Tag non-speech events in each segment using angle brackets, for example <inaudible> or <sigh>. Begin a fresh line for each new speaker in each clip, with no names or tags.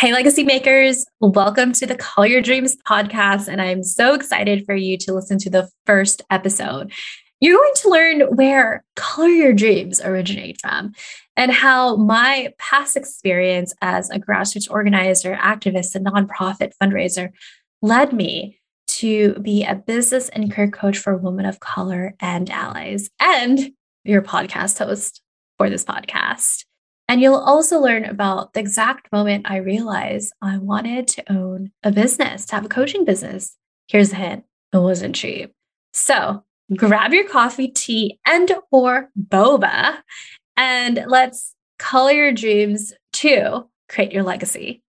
Hey, legacy makers, welcome to the Color Your Dreams podcast. And I'm so excited for you to listen to the first episode. You're going to learn where Color Your Dreams originate from and how my past experience as a grassroots organizer, activist, and nonprofit fundraiser led me to be a business and career coach for women of color and allies, and your podcast host for this podcast. And you'll also learn about the exact moment I realized I wanted to own a business, to have a coaching business. Here's a hint it wasn't cheap. So grab your coffee, tea, and or boba, and let's color your dreams to create your legacy.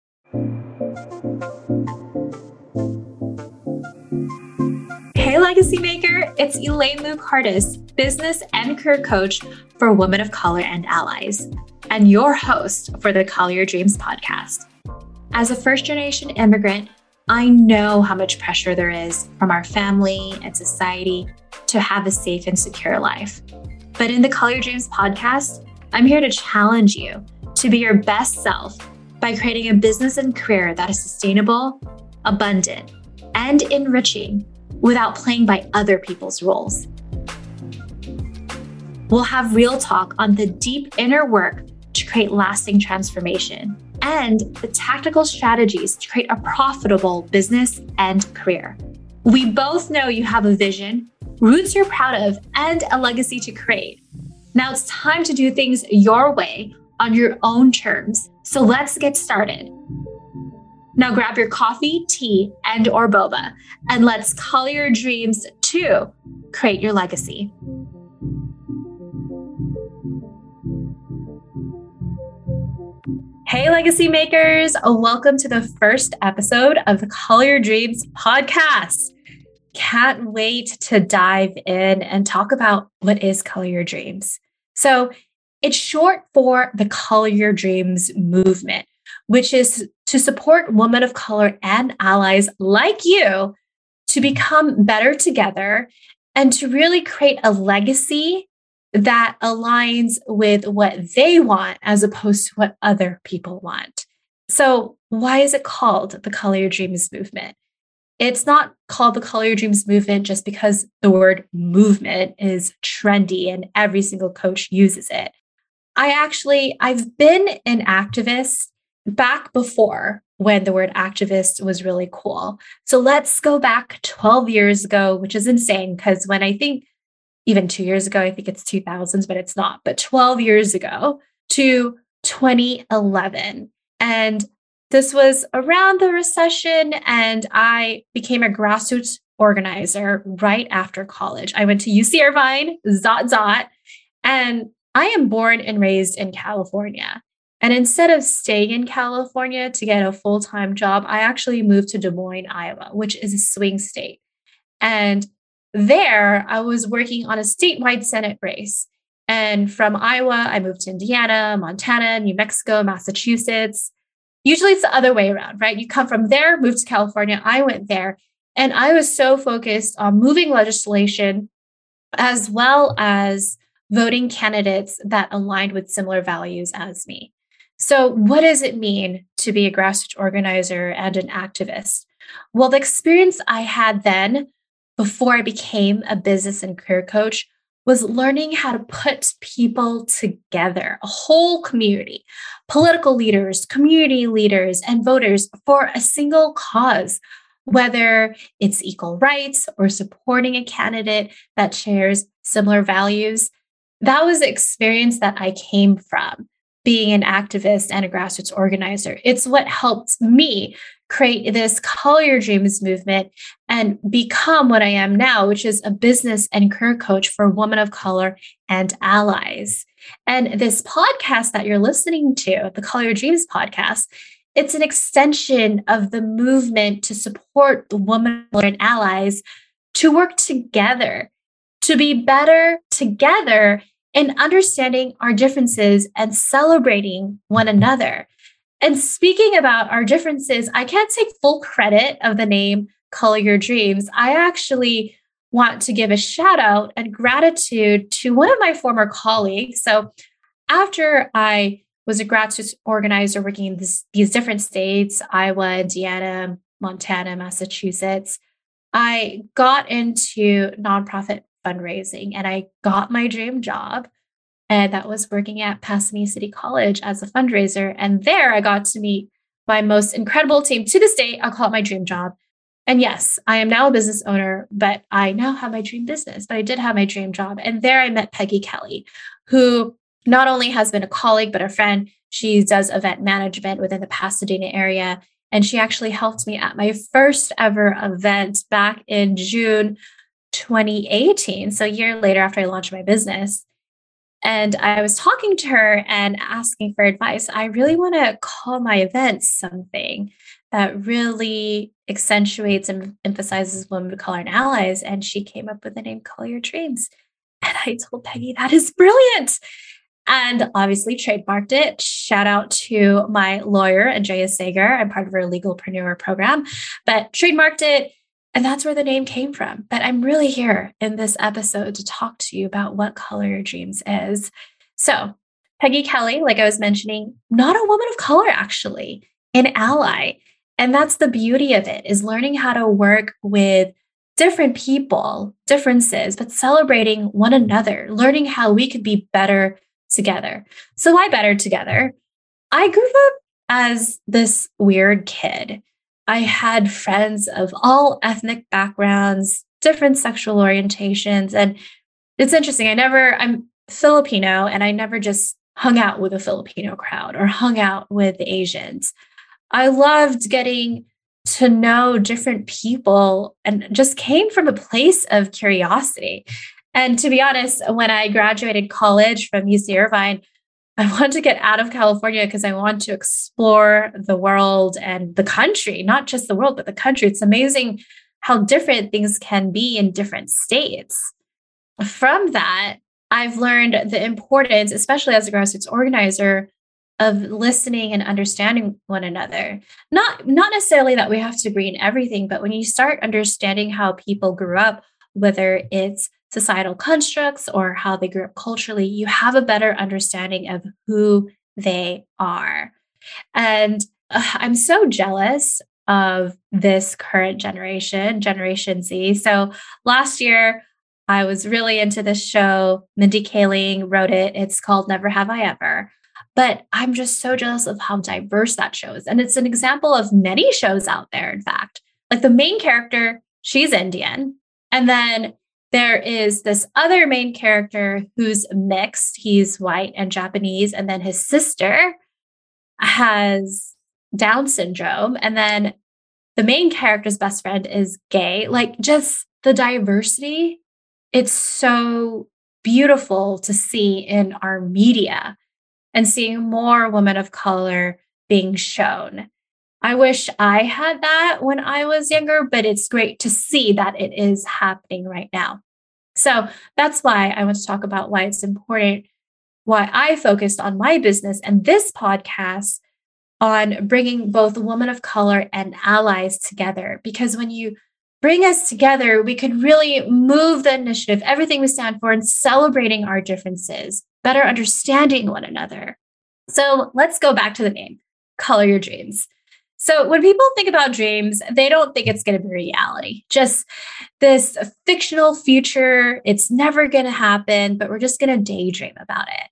Legacy Maker, it's Elaine Lou Cartas, business and career coach for women of color and allies and your host for the Color Your Dreams podcast. As a first generation immigrant, I know how much pressure there is from our family and society to have a safe and secure life. But in the Color Your Dreams podcast, I'm here to challenge you to be your best self by creating a business and career that is sustainable, abundant, and enriching without playing by other people's rules. We'll have real talk on the deep inner work to create lasting transformation and the tactical strategies to create a profitable business and career. We both know you have a vision, roots you're proud of, and a legacy to create. Now it's time to do things your way on your own terms. So let's get started. Now grab your coffee, tea, and or boba and let's call your dreams to create your legacy. Hey, legacy makers, welcome to the first episode of the Color Your Dreams podcast. Can't wait to dive in and talk about what is Color Your Dreams. So, it's short for the Color Your Dreams movement, which is to support women of color and allies like you to mm-hmm. become better together and to really create a legacy that aligns with what they want as opposed to what other people want. So, why is it called the Color Your Dreams movement? It's not called the Color Your Dreams movement just because the word movement is trendy and every single coach uses it. I actually, I've been an activist back before when the word activist was really cool. So let's go back 12 years ago, which is insane because when I think even two years ago, I think it's 2000s, but it's not, but 12 years ago to 2011. And this was around the recession, and I became a grassroots organizer right after college. I went to UC Irvine, Zot Zot, and I am born and raised in California. And instead of staying in California to get a full time job, I actually moved to Des Moines, Iowa, which is a swing state. And there, I was working on a statewide Senate race. And from Iowa, I moved to Indiana, Montana, New Mexico, Massachusetts. Usually it's the other way around, right? You come from there, move to California. I went there. And I was so focused on moving legislation as well as voting candidates that aligned with similar values as me. So, what does it mean to be a grassroots organizer and an activist? Well, the experience I had then before I became a business and career coach was learning how to put people together, a whole community, political leaders, community leaders, and voters for a single cause, whether it's equal rights or supporting a candidate that shares similar values. That was the experience that I came from being an activist and a grassroots organizer. It's what helped me create this Color Your Dreams movement and become what I am now, which is a business and career coach for women of color and allies. And this podcast that you're listening to, the Color Your Dreams podcast, it's an extension of the movement to support the women and allies to work together, to be better together in understanding our differences and celebrating one another. And speaking about our differences, I can't take full credit of the name Color Your Dreams. I actually want to give a shout out and gratitude to one of my former colleagues. So, after I was a grassroots organizer working in this, these different states Iowa, Indiana, Montana, Massachusetts. I got into nonprofit fundraising and I got my dream job. And that was working at Pasadena City College as a fundraiser. And there I got to meet my most incredible team to this day. I'll call it my dream job. And yes, I am now a business owner, but I now have my dream business, but I did have my dream job. And there I met Peggy Kelly, who not only has been a colleague, but a friend. She does event management within the Pasadena area. And she actually helped me at my first ever event back in June 2018. So a year later after I launched my business. And I was talking to her and asking for advice. I really want to call my events something that really accentuates and emphasizes women of color and allies. And she came up with the name Color Your Dreams. And I told Peggy, that is brilliant and obviously trademarked it. Shout out to my lawyer, Andrea Sager. I'm part of her legalpreneur program, but trademarked it. And that's where the name came from. But I'm really here in this episode to talk to you about what Color Your Dreams is. So, Peggy Kelly, like I was mentioning, not a woman of color, actually, an ally. And that's the beauty of it is learning how to work with different people, differences, but celebrating one another, learning how we could be better together. So why better together? I grew up as this weird kid. I had friends of all ethnic backgrounds, different sexual orientations. And it's interesting. I never, I'm Filipino and I never just hung out with a Filipino crowd or hung out with Asians. I loved getting to know different people and just came from a place of curiosity. And to be honest, when I graduated college from UC Irvine, I want to get out of California because I want to explore the world and the country, not just the world, but the country. It's amazing how different things can be in different states. From that, I've learned the importance, especially as a grassroots organizer, of listening and understanding one another. Not not necessarily that we have to agree in everything, but when you start understanding how people grew up, whether it's societal constructs or how they grew up culturally, you have a better understanding of who they are. And uh, I'm so jealous of this current generation, Generation Z. So last year, I was really into this show. Mindy Kaling wrote it. It's called Never Have I Ever. But I'm just so jealous of how diverse that show is. And it's an example of many shows out there, in fact. Like the main character, she's Indian. And then there is this other main character who's mixed. He's white and Japanese. And then his sister has Down syndrome. And then the main character's best friend is gay. Like just the diversity, it's so beautiful to see in our media and seeing more women of color being shown. I wish I had that when I was younger, but it's great to see that it is happening right now. So that's why I want to talk about why it's important, why I focused on my business and this podcast on bringing both women of color and allies together. Because when you bring us together, we could really move the initiative, everything we stand for, and celebrating our differences, better understanding one another. So let's go back to the name Color Your Dreams. So when people think about dreams, they don't think it's going to be reality. Just this fictional future, it's never going to happen, but we're just going to daydream about it.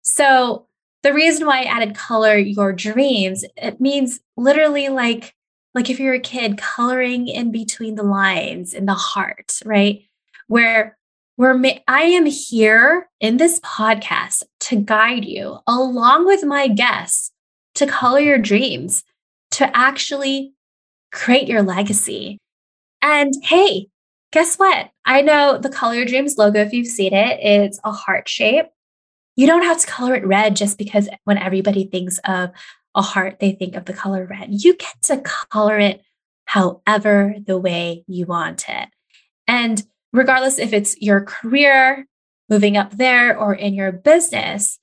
So the reason why I added color your dreams, it means literally like like if you're a kid coloring in between the lines in the heart, right? Where where I am here in this podcast to guide you along with my guests to color your dreams to actually create your legacy. And hey, guess what? I know the Color Your Dreams logo, if you've seen it, it's a heart shape. You don't have to color it red just because when everybody thinks of a heart, they think of the color red. You get to color it however the way you want it. And regardless if it's your career, moving up there, or in your business,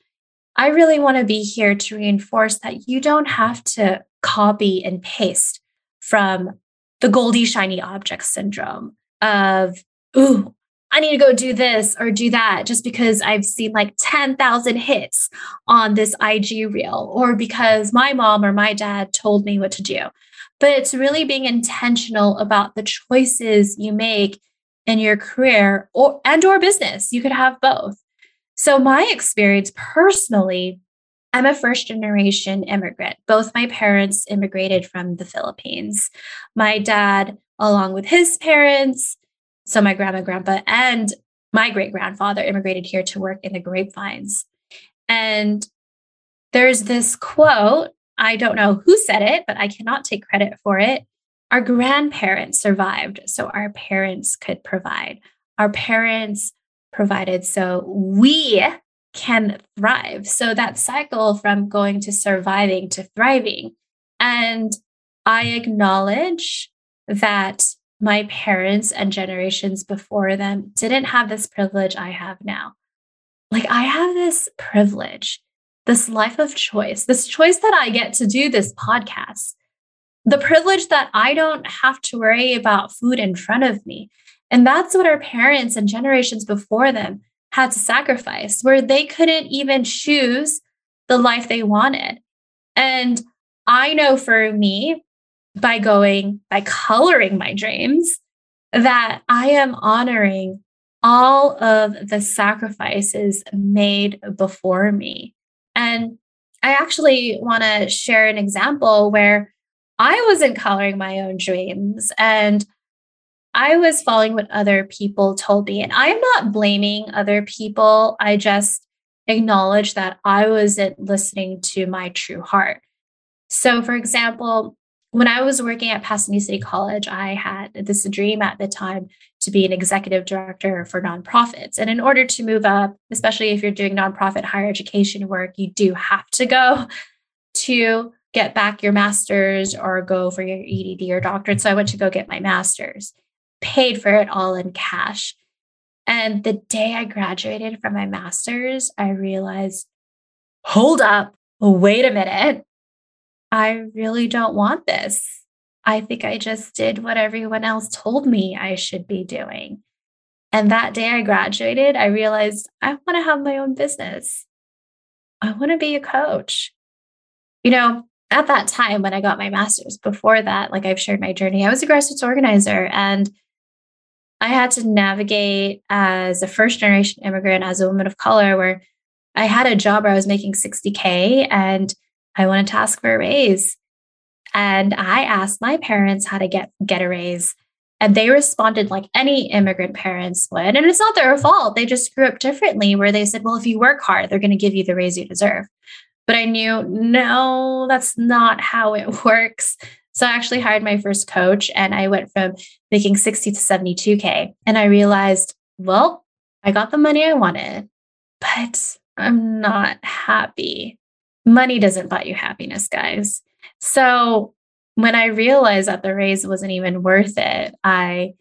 I really want to be here to reinforce that you don't have to copy and paste from the Goldie Shiny Object syndrome of, ooh, I need to go do this or do that just because I've seen like 10,000 hits on this IG reel or because my mom or my dad told me what to do. But it's really being intentional about the choices you make in your career or and or business. You could have both. So my experience personally, I'm a first generation immigrant. Both my parents immigrated from the Philippines. My dad along with his parents so my grandma, grandpa, and my great grandfather immigrated here to work in the grapevines. And there's this quote, I don't know who said it, but I cannot take credit for it. Our grandparents survived, so our parents could provide. Our parents provided, so we can thrive. So that cycle from going to surviving to thriving. And I acknowledge that my parents and generations before them didn't have this privilege I have now. Like, I have this privilege, this life of choice, this choice that I get to do this podcast, the privilege that I don't have to worry about food in front of me. And that's what our parents and generations before them had to sacrifice, where they couldn't even choose the life they wanted. And I know for me, by going, by coloring my dreams, that I am honoring all of the sacrifices made before me. And I actually want to share an example where I wasn't coloring my own dreams and I was following what other people told me. And I'm not blaming other people. I just acknowledge that I wasn't listening to my true heart. So, for example, when I was working at Pasadena City College, I had this dream at the time to be an executive director for nonprofits. And in order to move up, especially if you're doing nonprofit higher education work, you do have to go <laughs> to get back your master's or go for your EDD or doctorate. So I went to go get my master's, paid for it all in cash. And the day I graduated from my master's, I realized, hold up, wait a minute. I really don't want this. I think I just did what everyone else told me I should be doing. And that day I graduated, I realized I want to have my own business. I want to be a coach. You know, at that time when I got my master's, before that, like I've shared my journey, I was a grassroots organizer and I had to navigate as a first generation immigrant, as a woman of color, where I had a job where I was making 60K and I wanted to ask for a raise. And I asked my parents how to get, get a raise. And they responded like any immigrant parents would. And it's not their fault. They just grew up differently, where they said, well, if you work hard, they're going to give you the raise you deserve. But I knew, no, that's not how it <laughs> works. So I actually hired my first coach and I went from making 60 to 72K. And I realized, well, I got the money I wanted, but I'm not happy money doesn't buy you happiness, guys. So when I realized that the raise wasn't even worth it, I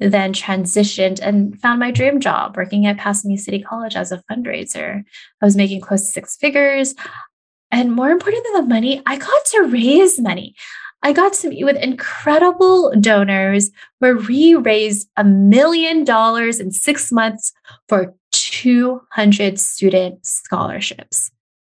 then transitioned and found my dream job working at Pasadena City College as a fundraiser. I was making close to six figures. And more important than the money, I got to raise money. I got to meet with incredible donors where we raised a million dollars in six months for 200 student scholarships.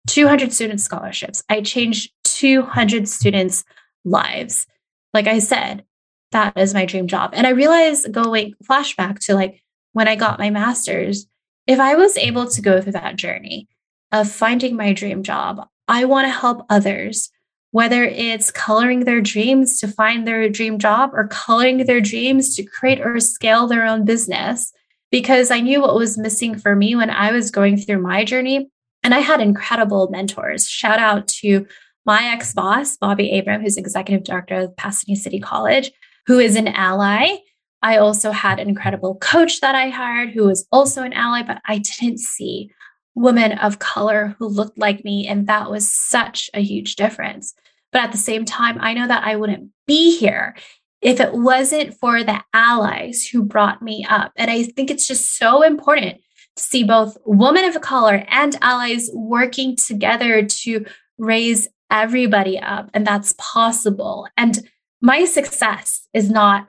200 student scholarships. I changed 200 students' lives. Like I said, that is my dream job. And I realized going flashback to like when I got my master's, if I was able to go through that journey of finding my dream job, I want to help others, whether it's coloring their dreams to find their dream job or coloring their dreams to create or scale their own business. Because I knew what was missing for me when I was going through my journey and I had incredible mentors. Shout out to my ex boss, Bobby Abram, who's executive director of Pasadena City College, who is an ally. I also had an incredible coach that I hired who was also an ally, but I didn't see women of color who looked like me. And that was such a huge difference. But at the same time, I know that I wouldn't be here if it wasn't for the allies who brought me up. And I think it's just so important to see both women of color and allies working together to raise everybody up. And that's possible. And my success is not,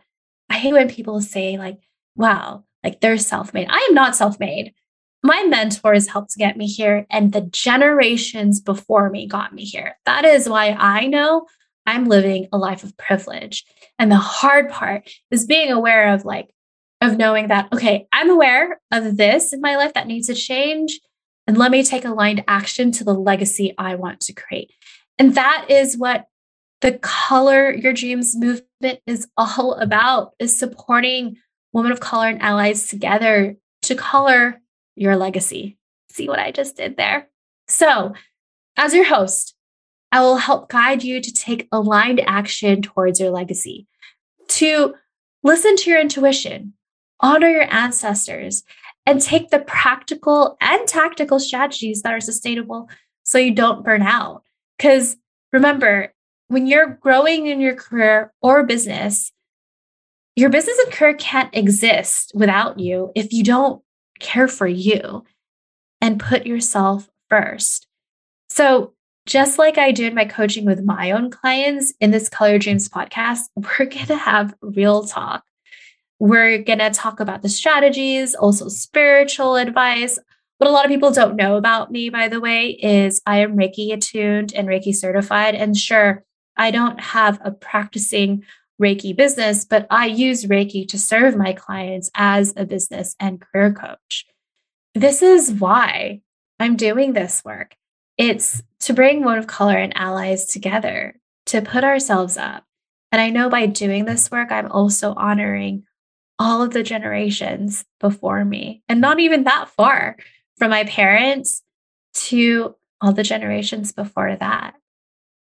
I hate when people say, like, wow, like they're self made. I am not self made. My mentors helped to get me here, and the generations before me got me here. That is why I know I'm living a life of privilege. And the hard part is being aware of like, of knowing that, okay, I'm aware of this in my life that needs to change. And let me take aligned action to the legacy I want to create. And that is what the color your dreams movement is all about is supporting women of color and allies together to color your legacy. See what I just did there? So, as your host, I will help guide you to take aligned action towards your legacy, to listen to your intuition, honor your ancestors, and take the practical and tactical strategies that are sustainable so you don't burn out. Because remember, when you're growing in your career or business, your business and career can't exist without you if you don't care for you and put yourself first. So, just like I do in my coaching with my own clients in this Color Dreams podcast, <laughs> we're going to have real talk. We're going to talk about the strategies, also spiritual advice. What a lot of people don't know about me, by the way, is I am Reiki attuned and Reiki certified. And sure, I don't have a practicing Reiki business, but I use Reiki to serve my clients as a business and career coach. This is why I'm doing this work. It's to bring women of color and allies together, to put ourselves up. And I know by doing this work, I'm also honoring all of the generations before me, and not even that far from my parents to all the generations before that.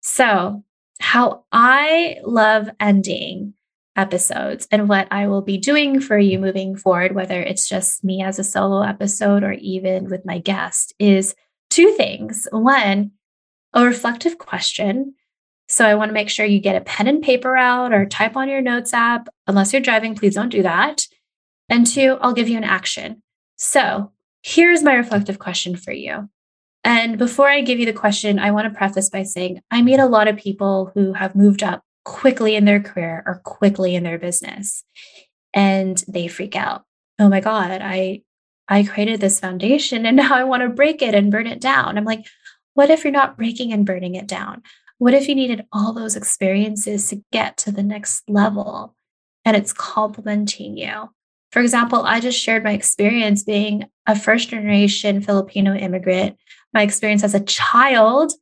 So, how I love ending episodes and what I will be doing for you moving forward, whether it's just me as a solo episode or even with my guest, is two things. One, a reflective question. So I want to make sure you get a pen and paper out or type on your notes app. Unless you're driving, please don't do that. And two, I'll give you an action. So here's my reflective question for you. And before I give you the question, I want to preface by saying I meet a lot of people who have moved up quickly in their career or quickly in their business and they freak out. Oh my God, I I created this foundation and <laughs> now I want to break it and burn it down. I'm like, what if you're not breaking and burning it down? What if you needed all those experiences to get to the next level and it's complementing you? For example, I just shared my experience being a first generation Filipino immigrant my experience as a child,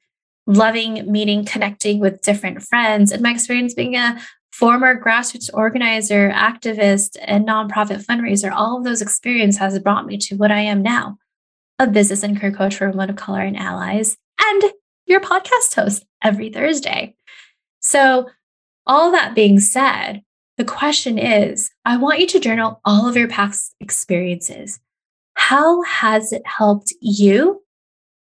loving meeting, connecting with different friends, and my experience being a former grassroots organizer, activist, and nonprofit fundraiser. All of those experiences has brought me to what I am now a business and career coach for women of color and allies, and your podcast host every Thursday. So, all that being said, the question is I want you to journal all of your past experiences. How has it helped you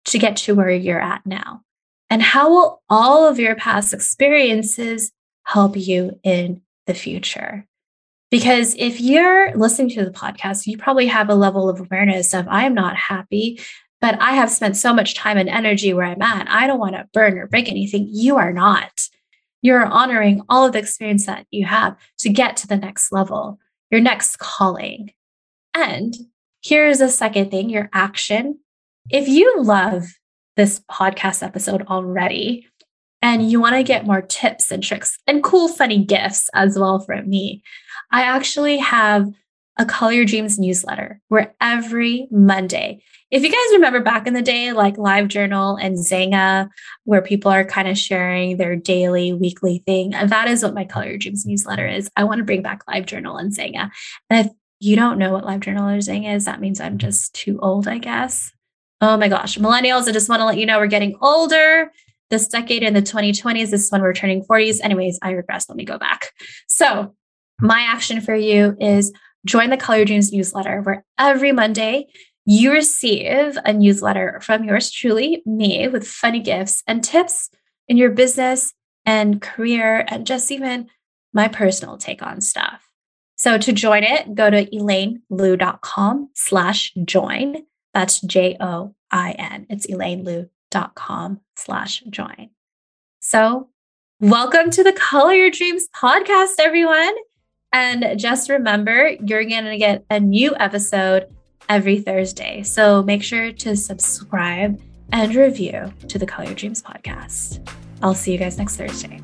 to get to where you're at now? And how will all of your past experiences help you in the future? Because if you're listening to the podcast, you probably have a level of awareness of, I am not happy, but I have spent so much time and energy where I'm at. I don't want to burn or break anything. You are not. You're honoring all of the experience that you have to get to the next level, your next calling. And here's a second thing your action if you love this podcast episode already and you want to get more tips and tricks and cool, funny gifts as well from me, I actually have a Color Your Dreams newsletter where every Monday, if you guys remember back in the day, like LiveJournal and Xanga, where people are kind of sharing their daily, weekly thing, that is what my Color Your Dreams newsletter is. I want to bring back LiveJournal and Xanga. And if you don't know what LiveJournal or Xanga is, that means I'm just too old, I guess. Oh my gosh, millennials, I just want to let you know we're getting older. This decade in the 2020s, this is when we're turning 40s. Anyways, I regress. Let me go back. So, my action for you is join the Color Dreams newsletter, where every Monday you receive a newsletter from yours truly, me, with funny gifts and tips in your business and career, and just even my personal take on stuff. So to join it, go to elainelou.com slash join. That's J O I N. It's elainelou.com slash join. So, welcome to the Color Your Dreams podcast, everyone. And just remember, you're going to get a new episode every Thursday. So make sure to subscribe and review to the Color Your Dreams podcast. I'll see you guys next Thursday.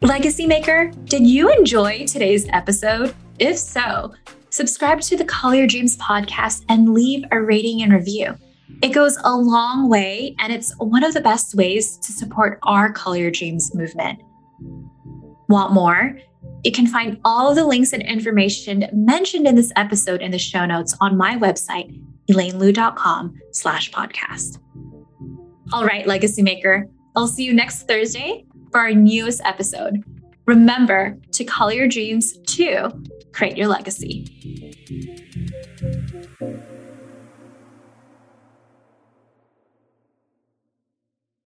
Legacy Maker, did you enjoy today's episode? If so, subscribe to the Color Your Dreams podcast and leave a rating and review. It goes a long way, and it's one of the best ways to support our Color Your Dreams movement. Want more? You can find all of the links and information mentioned in this episode in the show notes on my website, elainelou.com slash podcast. All right, Legacy Maker, I'll see you next Thursday for our newest episode. Remember to call your dreams to create your legacy.